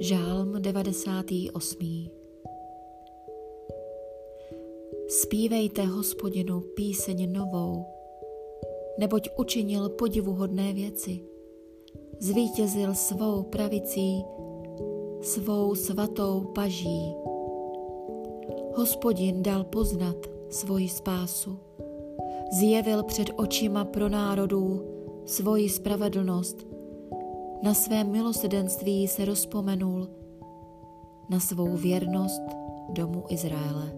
Žálm 98. Spívejte hospodinu píseň novou, neboť učinil podivuhodné věci. Zvítězil svou pravicí, svou svatou paží. Hospodin dal poznat svoji spásu. Zjevil před očima pro národů svoji spravedlnost na své milosedenství se rozpomenul, na svou věrnost domu Izraele.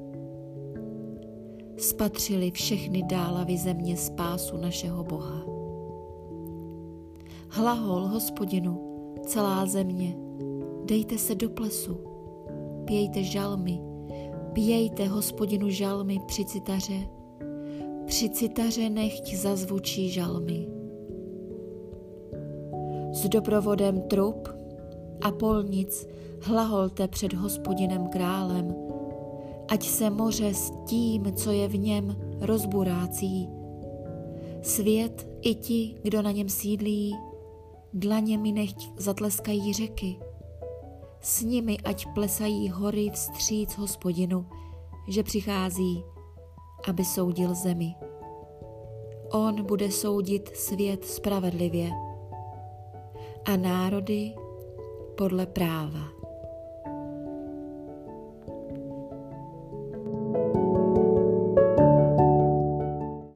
Spatřili všechny dálavy země spásu našeho Boha. Hlahol hospodinu, celá země, dejte se do plesu, pějte žalmy, pějte hospodinu žalmy při citaře, při citaře nechť zazvučí žalmy s doprovodem trup a polnic hlaholte před hospodinem králem, ať se moře s tím, co je v něm, rozburácí. Svět i ti, kdo na něm sídlí, dlaněmi nechť zatleskají řeky. S nimi ať plesají hory vstříc hospodinu, že přichází, aby soudil zemi. On bude soudit svět spravedlivě a národy podle práva.